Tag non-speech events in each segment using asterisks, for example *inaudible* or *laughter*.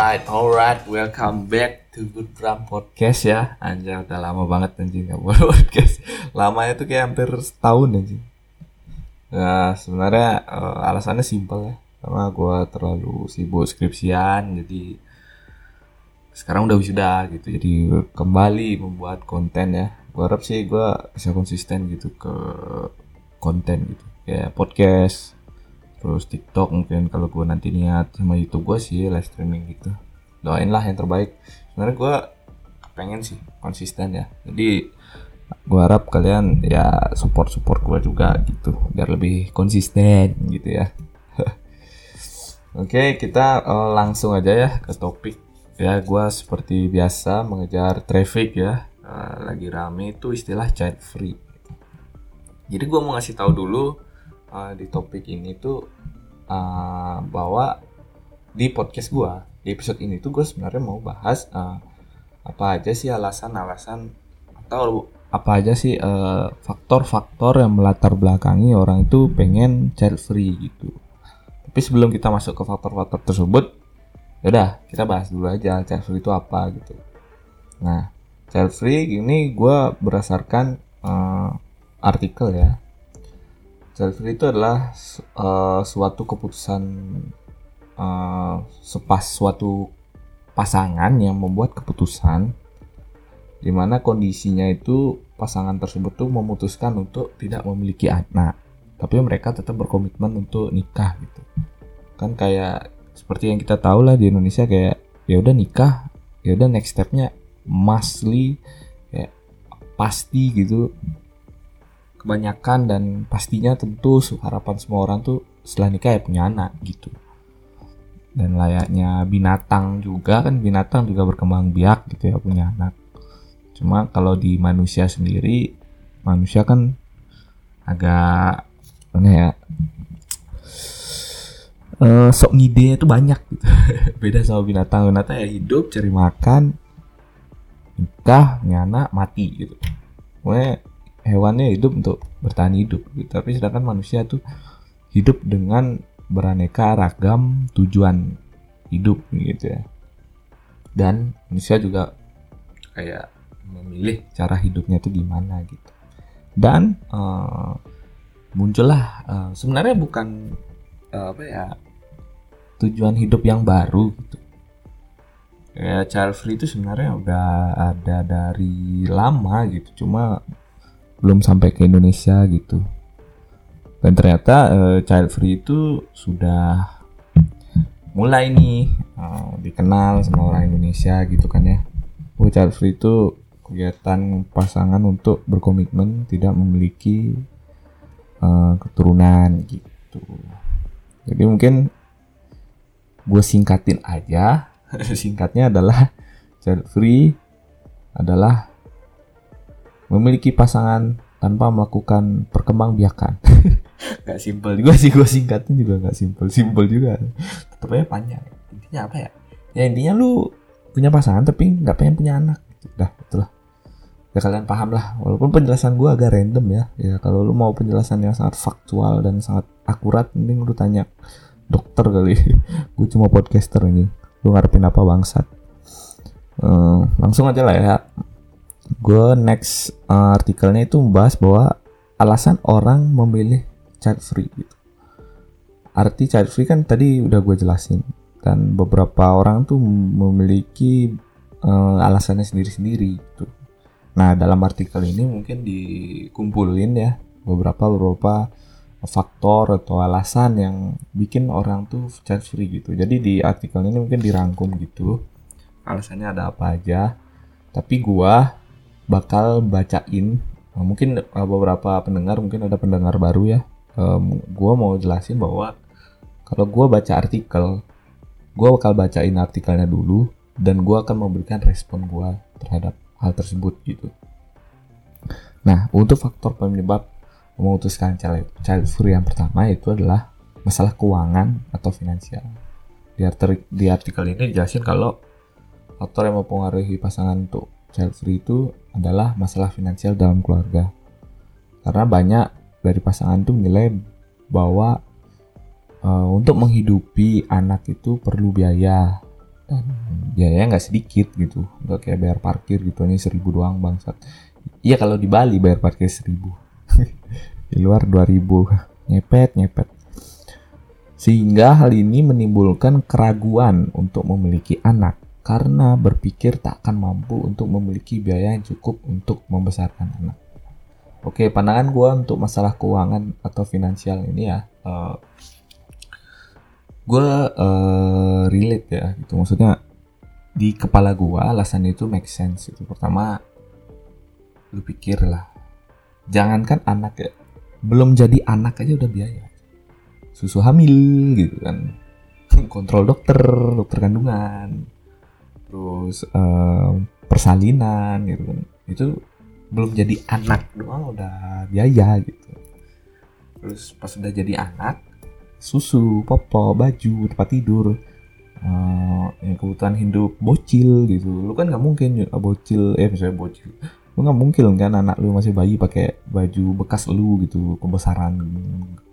Alright, alright, welcome back to Good Drum Podcast ya. Anjay, udah lama banget anjing nggak buat *laughs* podcast. Lamanya tuh kayak hampir setahun anjing. Nah, sebenarnya uh, alasannya simpel ya. Karena gue terlalu sibuk skripsian, jadi sekarang udah wisuda gitu. Jadi kembali membuat konten ya. Gue harap sih gue bisa konsisten gitu ke konten gitu. Kayak podcast, terus TikTok mungkin kalau gue nanti niat sama YouTube gue sih live streaming gitu. Doain lah yang terbaik. Sebenarnya gue pengen sih konsisten ya. Jadi gue harap kalian ya support support gue juga gitu biar lebih konsisten gitu ya. *laughs* Oke kita uh, langsung aja ya ke topik. Ya gue seperti biasa mengejar traffic ya. Uh, lagi rame itu istilah child free. Jadi gue mau ngasih tahu dulu uh, di topik ini tuh uh, bahwa di podcast gue di episode ini tuh gue sebenarnya mau bahas uh, apa aja sih alasan-alasan atau apa aja sih faktor-faktor uh, yang melatar belakangi orang itu pengen child free gitu. Tapi sebelum kita masuk ke faktor-faktor tersebut, yaudah kita bahas dulu aja child free itu apa gitu. Nah, child free ini gue berdasarkan uh, artikel ya Free itu adalah uh, suatu keputusan uh, sepas suatu pasangan yang membuat keputusan di mana kondisinya itu pasangan tersebut tuh memutuskan untuk tidak memiliki anak tapi mereka tetap berkomitmen untuk nikah gitu. Kan kayak seperti yang kita tahu lah di Indonesia kayak ya udah nikah ya udah next stepnya mustly kayak pasti gitu kebanyakan dan pastinya tentu harapan semua orang tuh setelah nikah ya punya anak gitu. Dan layaknya binatang juga kan binatang juga berkembang biak gitu ya punya anak. Cuma kalau di manusia sendiri manusia kan agak mana ya uh, sok ngide itu banyak gitu. *laughs* Beda sama binatang. Binatang ya hidup cari makan nikah punya anak mati gitu. Pokoknya hewannya hidup untuk bertahan hidup gitu. tapi sedangkan manusia tuh hidup dengan beraneka ragam tujuan hidup gitu ya. Dan manusia juga kayak memilih cara hidupnya itu gimana gitu. Dan uh, muncullah uh, sebenarnya bukan uh, apa ya tujuan hidup yang baru gitu. Ya child free itu sebenarnya udah ada dari lama gitu. Cuma belum sampai ke Indonesia gitu. Dan ternyata uh, child free itu sudah mulai nih uh, dikenal sama orang Indonesia gitu kan ya. Oh child free itu kegiatan pasangan untuk berkomitmen tidak memiliki uh, keturunan gitu. Jadi mungkin gue singkatin aja. *laughs* Singkatnya adalah child free adalah memiliki pasangan tanpa melakukan perkembangbiakan. *laughs* gak simpel juga sih gue singkatin juga gak simpel, simpel juga. Tetapnya panjang. Intinya apa ya? Ya intinya lu punya pasangan tapi nggak pengen punya anak. Dah, itulah. Ya kalian paham lah. Walaupun penjelasan gue agak random ya. Ya kalau lu mau penjelasan yang sangat faktual dan sangat akurat, mending lu tanya dokter kali. *laughs* gue cuma podcaster ini. Lu ngarepin apa bangsat? Uh, langsung aja lah ya gue next uh, artikelnya itu membahas bahwa alasan orang memilih child free gitu. Arti child free kan tadi udah gue jelasin dan beberapa orang tuh memiliki uh, alasannya sendiri-sendiri gitu. Nah dalam artikel ini mungkin dikumpulin ya beberapa beberapa faktor atau alasan yang bikin orang tuh child free gitu. Jadi di artikel ini mungkin dirangkum gitu alasannya ada apa aja. Tapi gua bakal bacain uh, mungkin uh, beberapa pendengar mungkin ada pendengar baru ya. Um, gue mau jelasin bahwa kalau gue baca artikel gue bakal bacain artikelnya dulu dan gue akan memberikan respon gue terhadap hal tersebut gitu. Nah untuk faktor penyebab memutuskan child, child free yang pertama itu adalah masalah keuangan atau finansial. Di, di artikel ini dijelasin kalau faktor yang mempengaruhi pasangan untuk child free itu adalah masalah finansial dalam keluarga. Karena banyak dari pasangan itu menilai bahwa uh, untuk menghidupi anak itu perlu biaya. Dan biayanya nggak sedikit gitu. Nggak kayak bayar parkir gitu ini seribu doang bangsat. Iya kalau di Bali bayar parkir seribu. *laughs* Di luar dua ribu. Nyepet nyepet. Sehingga hal ini menimbulkan keraguan untuk memiliki anak karena berpikir tak akan mampu untuk memiliki biaya yang cukup untuk membesarkan anak. Oke, pandangan gue untuk masalah keuangan atau finansial ini ya, uh, eh, gue uh, relate ya, gitu. Maksudnya di kepala gue alasan itu make sense. Itu pertama, lu pikir lah, jangankan anak ya, belum jadi anak aja udah biaya susu hamil gitu kan *laughs* kontrol dokter dokter kandungan terus uh, persalinan gitu kan. Itu belum jadi anak doang udah biaya gitu. Terus pas udah jadi anak susu popo baju tempat tidur uh, yang kebutuhan hidup bocil gitu. Lu kan nggak mungkin bocil eh misalnya bocil. Lu nggak mungkin kan anak lu masih bayi pakai baju bekas lu gitu kebesaran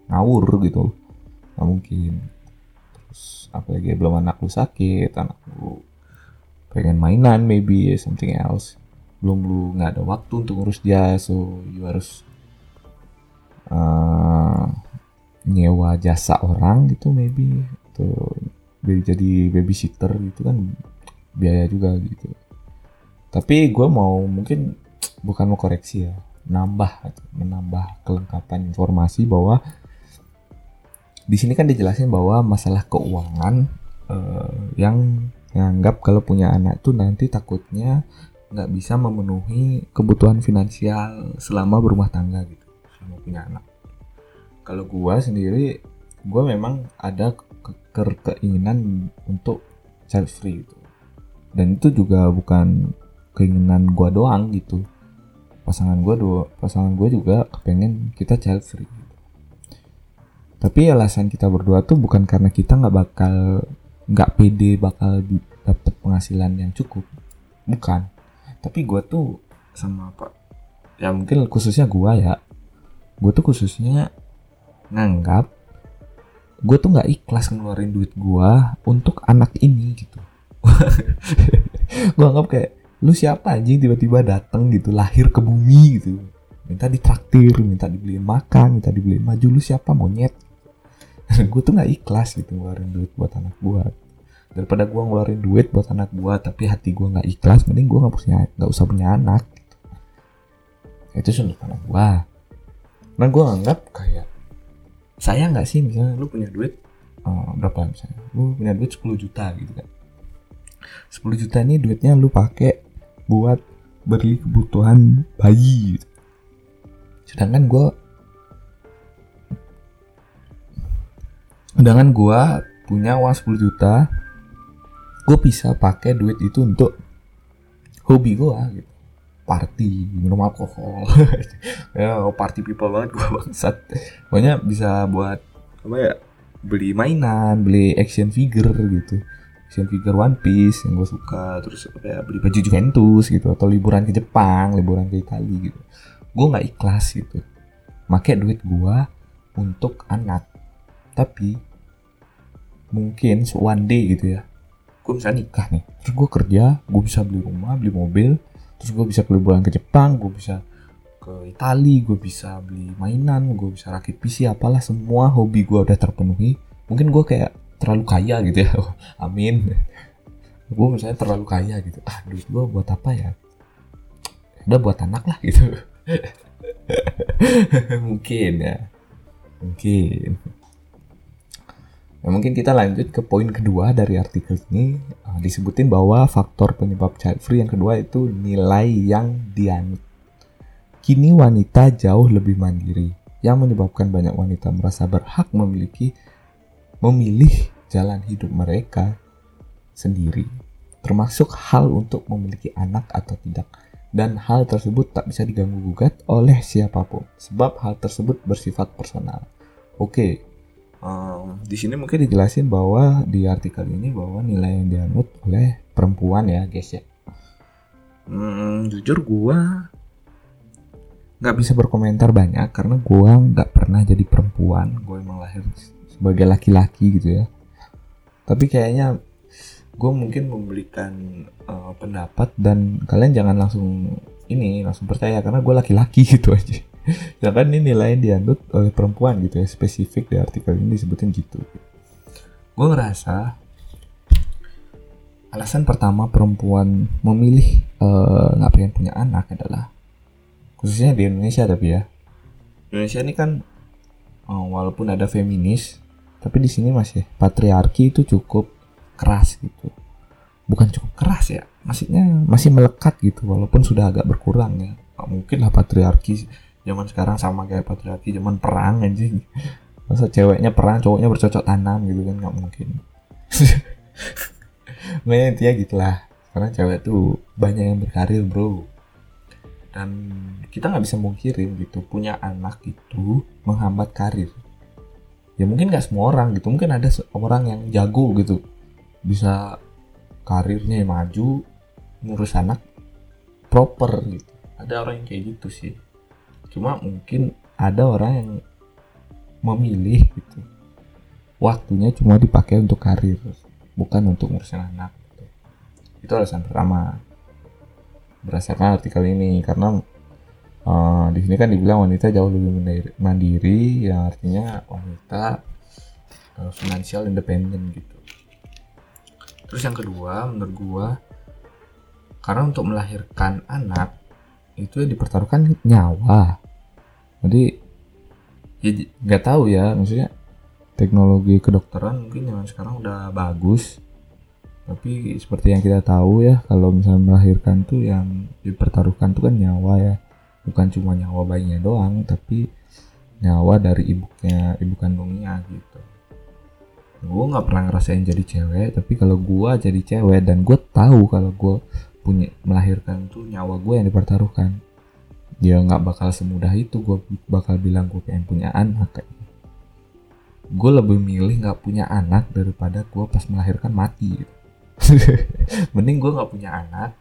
ngawur gitu. Nggak mungkin. Terus apalagi belum anak lu sakit anak lu pengen mainan maybe something else. Belum lu nggak ada waktu untuk ngurus dia so you harus uh, nyewa jasa orang gitu maybe tuh jadi babysitter gitu kan biaya juga gitu. Tapi gue mau mungkin bukan mau koreksi ya nambah menambah kelengkapan informasi bahwa di sini kan dijelasin bahwa masalah keuangan uh, yang nganggap kalau punya anak tuh nanti takutnya nggak bisa memenuhi kebutuhan finansial selama berumah tangga gitu selama punya anak. Kalau gua sendiri gua memang ada ke ke keinginan untuk child free gitu. Dan itu juga bukan keinginan gua doang gitu. Pasangan gua dua pasangan gua juga kepengen kita child free gitu. tapi alasan kita berdua tuh bukan karena kita nggak bakal nggak pede bakal dapat penghasilan yang cukup. Bukan. Tapi gue tuh sama apa ya mungkin khususnya gue ya. Gue tuh khususnya nganggap gue tuh nggak ikhlas ngeluarin duit gue untuk anak ini gitu. *laughs* Gue anggap kayak lu siapa aja tiba-tiba datang gitu lahir ke bumi gitu. Minta ditraktir minta dibeliin makan minta dibeliin maju lu siapa monyet *laughs* gue tuh nggak ikhlas gitu ngeluarin duit buat anak gue daripada gue ngeluarin duit buat anak gue tapi hati gue nggak ikhlas mending gue nggak punya usah punya anak. Itu sudut pandang gue nah gue anggap kayak saya nggak sih? Misalnya lu punya duit uh, berapa misalnya? Lu punya duit 10 juta gitu kan. 10 juta ini duitnya lu pakai buat beli kebutuhan bayi gitu. sedangkan gue sedangkan gue punya uang 10 juta gue bisa pakai duit itu untuk hobi gue gitu. Party minum alkohol. *laughs* Ya party people banget gue *laughs* bangsat. Pokoknya bisa buat apa ya beli mainan beli action figure gitu. Action figure One Piece yang gue suka terus apa ya beli baju Juventus gitu atau liburan ke Jepang liburan ke Italia gitu. Gue nggak ikhlas gitu. Make duit gue untuk anak. Tapi mungkin one day gitu ya. Gue bisa nikah nih. Terus gue kerja gue bisa beli rumah beli mobil. Terus gue bisa liburan ke Jepang gue bisa ke Itali gue bisa beli mainan gue bisa rakit PC apalah semua hobi gue udah terpenuhi. Mungkin gue kayak terlalu kaya gitu ya. *laughs* Amin. Gue misalnya terlalu kaya gitu. Ah duit gue buat apa ya? Udah buat anak lah gitu. *laughs* Mungkin ya. Mungkin Nah, mungkin kita lanjut ke poin kedua dari artikel ini. Uh, disebutin bahwa faktor penyebab child free yang kedua itu nilai yang dianut. Kini wanita jauh lebih mandiri, yang menyebabkan banyak wanita merasa berhak memiliki memilih jalan hidup mereka sendiri, termasuk hal untuk memiliki anak atau tidak. Dan hal tersebut tak bisa diganggu gugat oleh siapa pun, sebab hal tersebut bersifat personal. Oke, um, di sini mungkin dijelasin bahwa di artikel ini bahwa nilai yang dianut oleh perempuan ya guys ya. Hmm, jujur gua nggak bisa berkomentar banyak karena gua nggak pernah jadi perempuan. Gue emang lahir sebagai laki-laki gitu ya. Tapi kayaknya gue mungkin memberikan uh, pendapat dan kalian jangan langsung ini langsung percaya karena gue laki-laki *laughs* gitu aja *laughs* ya kan ini nilai dianut oleh perempuan gitu ya spesifik di artikel ini disebutin gitu. Gue ngerasa alasan pertama perempuan memilih eh, nggak uh, pengen punya anak adalah khususnya di Indonesia tapi ya. Indonesia ini kan uh, walaupun ada feminis tapi di sini masih patriarki itu cukup keras gitu. Bukan cukup keras ya maksudnya masih melekat gitu walaupun sudah agak berkurang ya. Mungkin lah patriarki zaman sekarang sama kayak patriarki zaman perang aja masa ceweknya perang cowoknya bercocok tanam gitu kan nggak mungkin. *laughs* Nah intinya gitulah. Karena cewek tuh banyak yang berkarir bro. Dan kita nggak bisa mungkirin gitu punya anak itu menghambat karir. Ya mungkin nggak semua orang gitu mungkin ada orang yang jago gitu. Bisa karirnya maju ngurus anak proper gitu. Ada orang yang kayak gitu sih cuma mungkin ada orang yang memilih gitu. Waktunya cuma dipakai untuk karir bukan untuk ngurusin anak gitu. itu alasan pertama. Berdasarkan artikel ini karena uh, di sini kan dibilang wanita jauh lebih mandiri, mandiri yang artinya wanita uh, financial independent gitu. Terus yang kedua menurut gua karena untuk melahirkan anak itu dipertaruhkan nyawa jadi ya nggak tahu ya maksudnya teknologi kedokteran mungkin zaman sekarang udah bagus. Tapi seperti yang kita tahu ya kalau misalnya melahirkan tuh yang dipertaruhkan tuh kan nyawa ya. Bukan cuma nyawa bayinya doang tapi nyawa dari ibunya ibu kandungnya gitu. Gue nggak pernah ngerasain jadi cewek tapi kalau gue jadi cewek dan gue tahu kalau gue punya melahirkan tuh nyawa gue yang dipertaruhkan dia nggak bakal semudah itu. Gue bakal bilang gue pengen punya anak kayak gue lebih milih nggak punya anak daripada gue pas melahirkan mati *laughs* mending gue nggak punya anak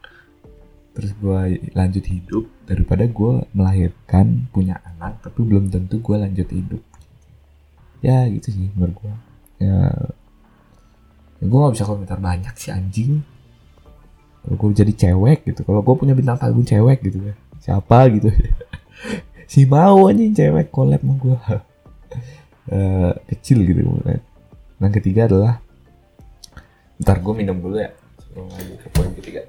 terus gue lanjut hidup daripada gue melahirkan punya anak tapi belum tentu gue lanjut hidup. Ya gitu sih menurut gue ya, ya gue nggak bisa komentar banyak sih anjing. Kalau gue jadi cewek gitu kalau gue punya bintang tamu cewek gitu ya siapa gitu *laughs* si mau anjing cewek collab sama gue *laughs* uh, kecil gitu kan. Yang ketiga adalah ntar gue minum dulu ya sebelum lanjut ke poin ketiga.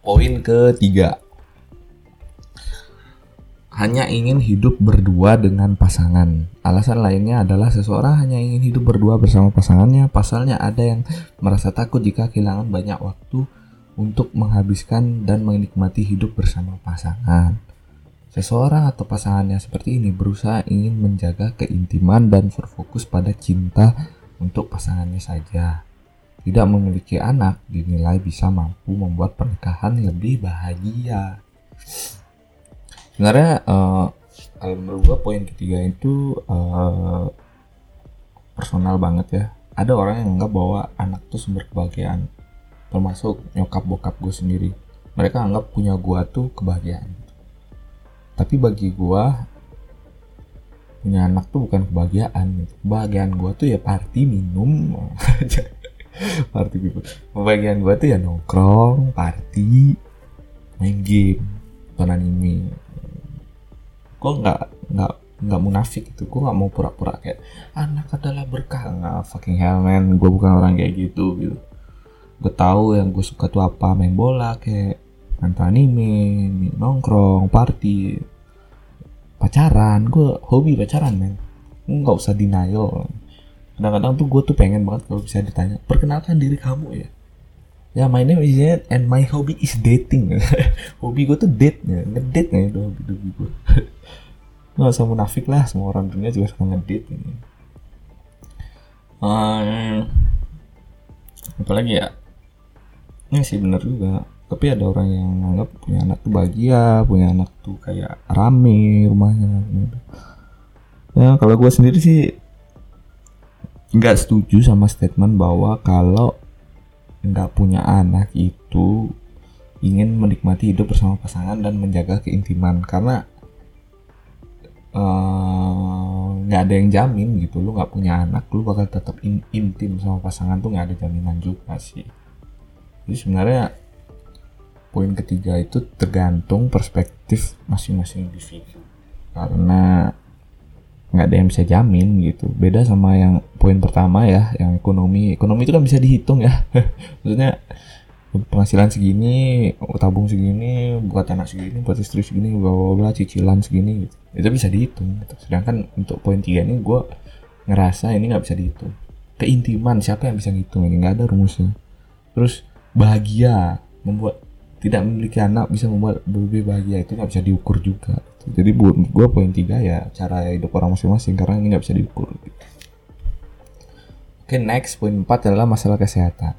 poin ketiga hanya ingin hidup berdua dengan pasangan. Alasan lainnya adalah seseorang hanya ingin hidup berdua bersama pasangannya. Pasalnya ada yang merasa takut jika kehilangan banyak waktu untuk menghabiskan dan menikmati hidup bersama pasangan. Seseorang atau pasangannya seperti ini berusaha ingin menjaga keintiman dan berfokus pada cinta untuk pasangannya saja. Tidak memiliki anak dinilai bisa mampu membuat pernikahan lebih bahagia sebenarnya uh, kalau menurut gua poin ketiga itu uh, personal banget ya. Ada orang yang anggap bahwa anak tuh sumber kebahagiaan termasuk nyokap bokap gue sendiri. Mereka anggap punya gua tuh kebahagiaan. Tapi bagi gua punya anak tuh bukan kebahagiaan. Kebahagiaan gua tuh ya party minum. *laughs* Party gitu kebahagiaan gua tuh ya nongkrong party main game tonton anime gue nggak nggak nggak munafik itu gue nggak mau pura-pura kayak anak adalah berkah. Nggak fucking hell man. Gue bukan orang kayak gitu gitu. Gue tahu yang gue suka tuh apa main bola kayak nonton anime nongkrong party. Pacaran gue hobi pacaran men nggak usah denial. Kadang-kadang tuh gue tuh pengen banget kalau bisa ditanya perkenalkan diri kamu ya ya my name is Zed and my hobby is dating. *laughs* Hobi gue tuh date ya ngedate nih itu hobi, hobi gue *laughs* nggak usah munafik lah semua orang dunia juga suka ngedit ini. Um, apalagi ya? Ini sih bener juga. Tapi ada orang yang anggap punya anak tuh bahagia punya anak tuh kayak rame rumahnya gitu. ya kalau gue sendiri sih nggak setuju sama statement bahwa kalau nggak punya anak itu ingin menikmati hidup bersama pasangan dan menjaga keintiman. Karena eh, nggak uh, ada yang jamin gitu. Lu nggak punya anak lu bakal tetap in intim sama pasangan tuh nggak ada jaminan juga sih. Jadi sebenarnya poin ketiga itu tergantung perspektif masing-masing individu. Karena nggak ada yang bisa jamin gitu. Beda sama yang poin pertama ya yang ekonomi. Ekonomi itu kan bisa dihitung ya. *laughs* Maksudnya penghasilan segini tabung segini buat anak segini buat istri segini bla cicilan segini gitu. Itu bisa dihitung gitu. sedangkan untuk poin tiga ini gue ngerasa ini nggak bisa dihitung. Keintiman siapa yang bisa ngitung ini? Nggak ada rumusnya. Terus bahagia membuat tidak memiliki anak bisa membuat lebih bahagia itu nggak bisa diukur juga gitu. jadi buat gue poin tiga ya cara hidup orang masing-masing karena ini nggak bisa diukur gitu. oke next poin empat adalah masalah kesehatan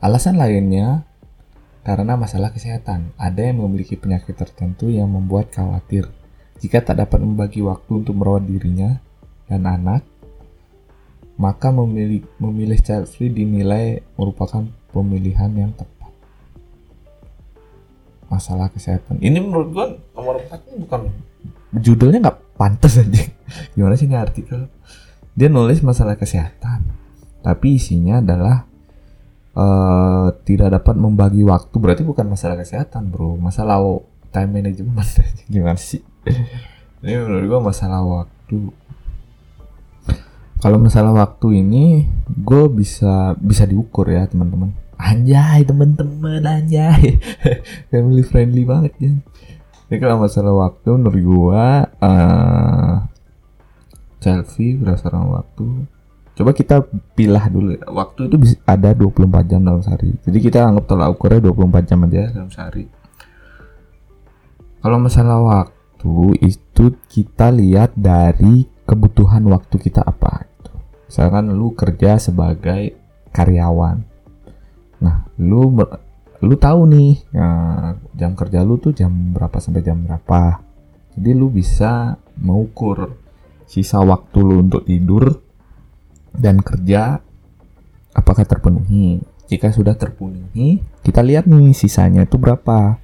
Alasan lainnya karena masalah kesehatan. Ada yang memiliki penyakit tertentu yang membuat khawatir jika tak dapat membagi waktu untuk merawat dirinya dan anak, maka memilih, memilih child free dinilai merupakan pemilihan yang tepat. Masalah kesehatan. Ini menurut gua nomor 4 ini bukan judulnya nggak pantas aja. *laughs* Gimana sih ini artikel? Dia nulis masalah kesehatan, tapi isinya adalah uh, tidak dapat membagi waktu berarti bukan masalah kesehatan bro masalah time management *laughs* gimana sih *laughs* ini menurut gue masalah waktu kalau masalah waktu ini gue bisa bisa diukur ya teman-teman anjay teman-teman anjay *laughs* family friendly banget ya ini kalau masalah waktu menurut gue uh, selfie berdasarkan waktu Coba kita pilah dulu. Waktu itu bisa ada 24 jam dalam sehari. Jadi kita anggap tolak ukurnya 24 jam aja dalam sehari. Kalau masalah waktu itu kita lihat dari kebutuhan waktu kita apa. Gitu. Misalkan lu kerja sebagai karyawan. Nah, lu lu tahu nih ya, jam kerja lu tuh jam berapa sampai jam berapa. Jadi lu bisa mengukur sisa waktu lu untuk tidur dan kerja apakah terpenuhi. Jika sudah terpenuhi, kita lihat nih sisanya itu berapa.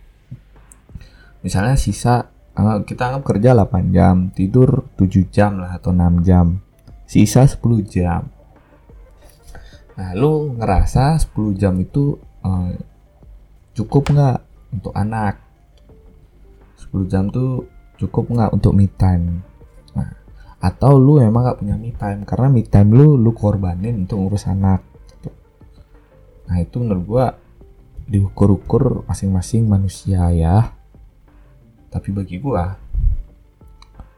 Misalnya sisa eh, kita anggap kerja 8 jam, tidur 7 jam lah atau 6 jam. Sisa 10 jam. Nah, lu ngerasa 10 jam itu uh, cukup nggak untuk anak? 10 jam tuh cukup nggak untuk me time? atau lu emang gak punya me time karena me time lu lu korbanin untuk ngurus anak gitu. nah itu menurut gua diukur-ukur masing-masing manusia ya tapi bagi gua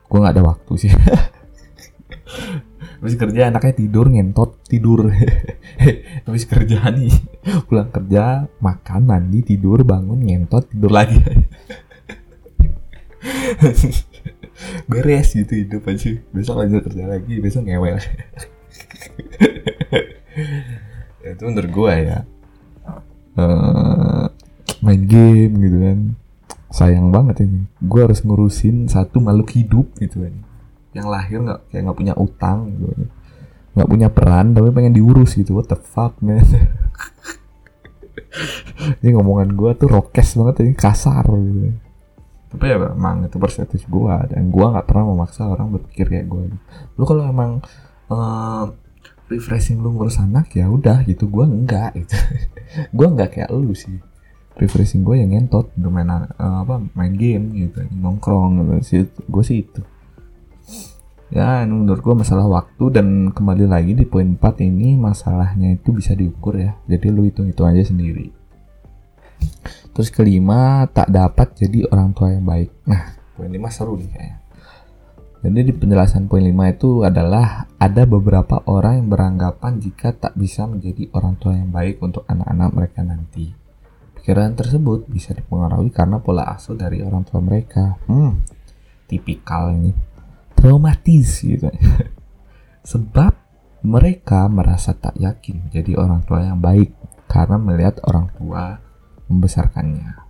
gua nggak ada waktu sih *laughs* habis kerja anaknya tidur ngentot tidur. *laughs* Habis kerja nih pulang kerja makan mandi tidur bangun ngentot tidur lagi. *laughs* Beres gitu hidup aja. Besok lanjut kerja lagi besok ngewel. *laughs* Ya, itu menurut gue ya. Uh, main game gitu kan. Sayang banget ini. Gue harus ngurusin satu makhluk hidup gitu kan yang lahir nggak kayak nggak punya utang gitu. Nggak punya peran tapi pengen diurus gitu. What the fuck man? *laughs* Ini ngomongan gue tuh rokes banget ini kasar gitu. Tapi ya emang itu perspektif gue dan gue nggak pernah memaksa orang berpikir kayak gue lu kalau emang uh, refreshing lu ngurus anak ya udah gitu. Gue enggak gitu. *laughs* Gue enggak kayak lu sih. Refreshing gue yang ngentot bermain uh, apa main game gitu nongkrong gitu. Gue sih itu ya menurut gue masalah waktu dan kembali lagi di poin 4 ini masalahnya itu bisa diukur ya jadi lu hitung itu aja sendiri Terus kelima, tak dapat jadi orang tua yang baik. Nah, poin lima seru nih kayaknya. Jadi di penjelasan poin lima itu adalah ada beberapa orang yang beranggapan jika tak bisa menjadi orang tua yang baik untuk anak-anak mereka nanti. Pikiran tersebut bisa dipengaruhi karena pola asuh dari orang tua mereka. Hmm, tipikal ini. Traumatis gitu. *laughs* Sebab mereka merasa tak yakin jadi orang tua yang baik karena melihat orang tua membesarkannya.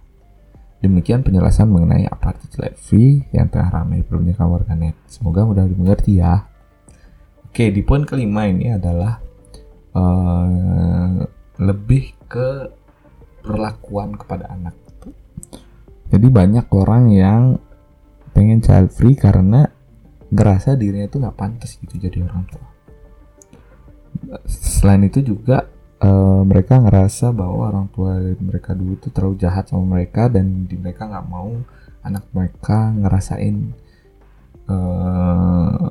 Demikian penjelasan mengenai apartheid Levy yang tengah ramai perbincangan warganet. Semoga mudah dimengerti ya. Oke, di poin kelima ini adalah uh, lebih ke perlakuan kepada anak. jadi banyak orang yang pengen child free karena ngerasa dirinya itu nggak pantas gitu jadi orang tua. Selain itu juga uh, mereka ngerasa bahwa orang tua mereka dulu itu terlalu jahat sama mereka dan di mereka nggak mau anak mereka ngerasain uh,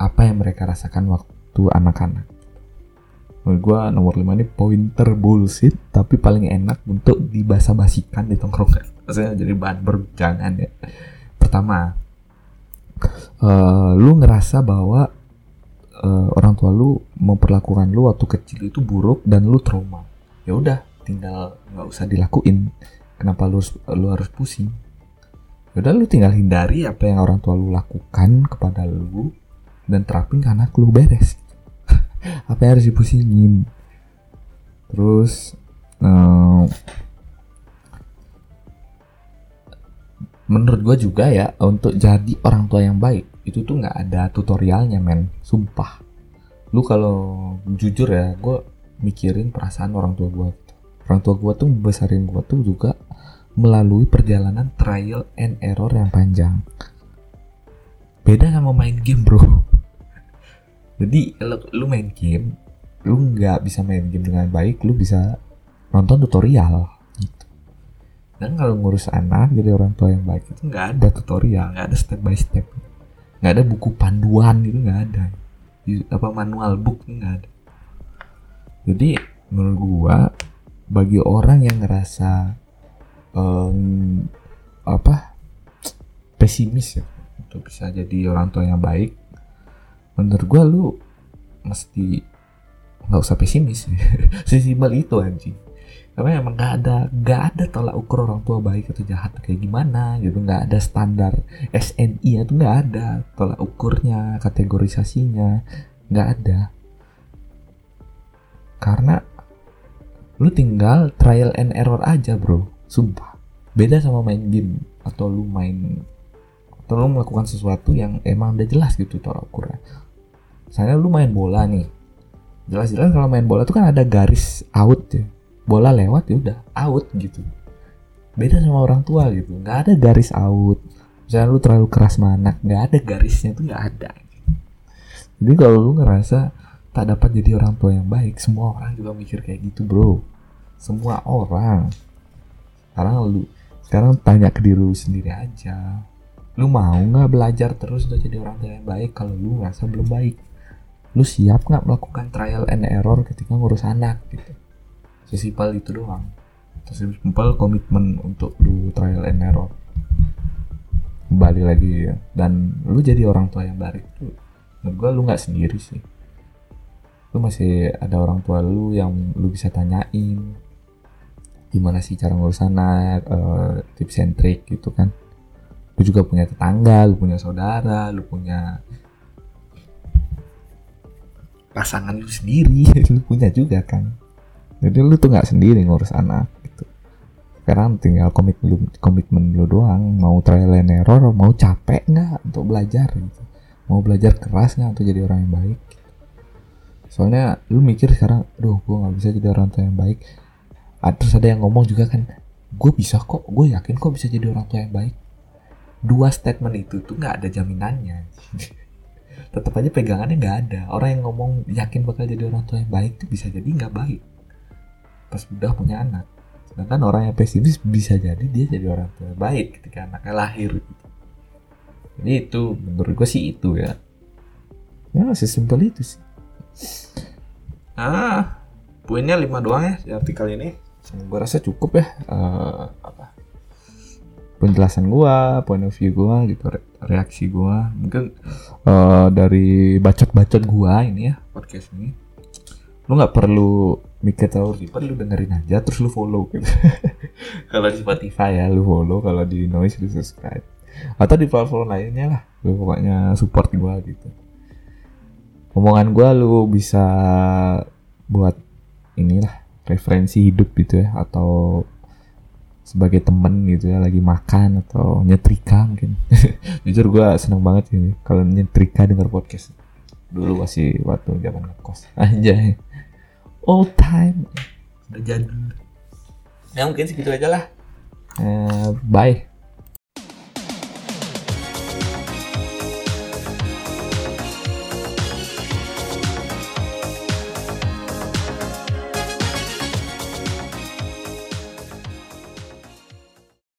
apa yang mereka rasakan waktu anak-anak. Menurut gue nomor 5 ini pointer bullshit tapi paling enak untuk dibasa-basikan di tongkrongan. *laughs* Maksudnya jadi bahan perbincangan ya. Pertama uh, lu ngerasa bahwa uh, orang tua lu memperlakukan lu waktu kecil itu buruk dan lu trauma? Ya udah tinggal nggak usah dilakuin. Kenapa lu lu harus pusing? Ya udah lu tinggal hindari apa yang orang tua lu lakukan kepada lu dan terapin anak lu beres. *laughs* Apa yang harus dipusingin? Terus um, menurut gue juga ya untuk jadi orang tua yang baik itu tuh nggak ada tutorialnya men. Sumpah. Lu kalau jujur ya gue mikirin perasaan orang tua gue gitu. orang tua gue tuh besarin gue tuh juga melalui perjalanan trial and error yang panjang. Beda sama main game bro. *laughs* Jadi lu, lu main game lu nggak bisa main game dengan baik lu bisa nonton tutorial gitu dan kalau ngurus anak jadi orang tua yang baik itu nggak ada tutorial nggak ada step by step. Nggak ada buku panduan gitu nggak ada. Apa manual book nggak ada. Jadi menurut gua bagi orang yang ngerasa um, apa pesimis ya untuk bisa jadi orang tua yang baik menurut gue lu mesti nggak usah pesimis. *laughs* Sesimpel itu anjing karena emang nggak ada nggak ada tolak ukur orang tua baik atau jahat kayak gimana gitu. Nggak ada standar SNI itu nggak ada tolak ukurnya kategorisasinya nggak ada. Karena lu tinggal trial and error aja bro. Sumpah. Beda sama main game atau lu main atau lu melakukan sesuatu yang emang udah jelas gitu tolak ukurnya. Misalnya lu main bola nih. Jelas-jelas kalau main bola tuh kan ada garis out ya bola lewat ya udah out gitu. Beda sama orang tua gitu. Nggak ada garis out. Misalnya lu terlalu keras manak nggak ada garisnya tuh nggak ada. Jadi kalau lu ngerasa tak dapat jadi orang tua yang baik semua orang juga mikir kayak gitu bro. Semua orang. Sekarang lu sekarang tanya ke diri lu sendiri aja. Lu mau nggak belajar terus untuk jadi orang tua yang baik kalau lu ngerasa belum baik? Lu siap nggak melakukan trial and error ketika ngurus anak gitu sesimpel itu doang. Sesimpel komitmen untuk lu trial and error. Kembali lagi ya dan lu jadi orang tua yang baik. Tuh menurut gua lu nggak sendiri sih. Lu masih ada orang tua lu yang lu bisa tanyain gimana sih cara ngurus anak uh, tips and trick gitu kan. Lu juga punya tetangga lu punya saudara lu punya pasangan lu sendiri *laughs* lu punya juga kan jadi lu tuh nggak sendiri ngurus anak gitu. Sekarang tinggal komitmen komitmen lu doang mau trial and error mau capek nggak untuk belajar gitu. Mau belajar keras nggak untuk jadi orang yang baik? Soalnya lu mikir sekarang duh gue nggak bisa jadi orang tua yang baik. Terus ada yang ngomong juga kan gue bisa kok gue yakin kok bisa jadi orang tua yang baik. Dua statement itu tuh nggak ada jaminannya. *laughs* Tetap aja pegangannya nggak ada. Orang yang ngomong yakin bakal jadi orang tua yang baik tuh bisa jadi nggak baik pas udah punya anak sedangkan orang yang pesimis bisa jadi dia jadi orang tua yang baik ketika anaknya lahir gitu. jadi itu menurut gue sih itu ya ya sesimpel itu sih ah poinnya lima doang ya di artikel ini gue rasa cukup ya uh, apa penjelasan gua, point of view gua gitu, re reaksi gua. Mungkin uh, dari bacot-bacot gua ini ya podcast ini. Lu nggak perlu terlalu ribet, lu dengerin aja terus lu follow gitu. *laughs* kalau di Spotify ya lu follow, kalau di Noise lu subscribe. Atau di platform lainnya lah, lu pokoknya support gua gitu. Omongan gua lu bisa buat inilah referensi hidup gitu ya atau sebagai temen gitu ya lagi makan atau nyetrika mungkin *laughs* jujur gue seneng banget ini kalau nyetrika denger podcast dulu masih waktu zaman ngekos *laughs* aja all time. Udah jadi. Ya mungkin segitu aja lah. Eh, bye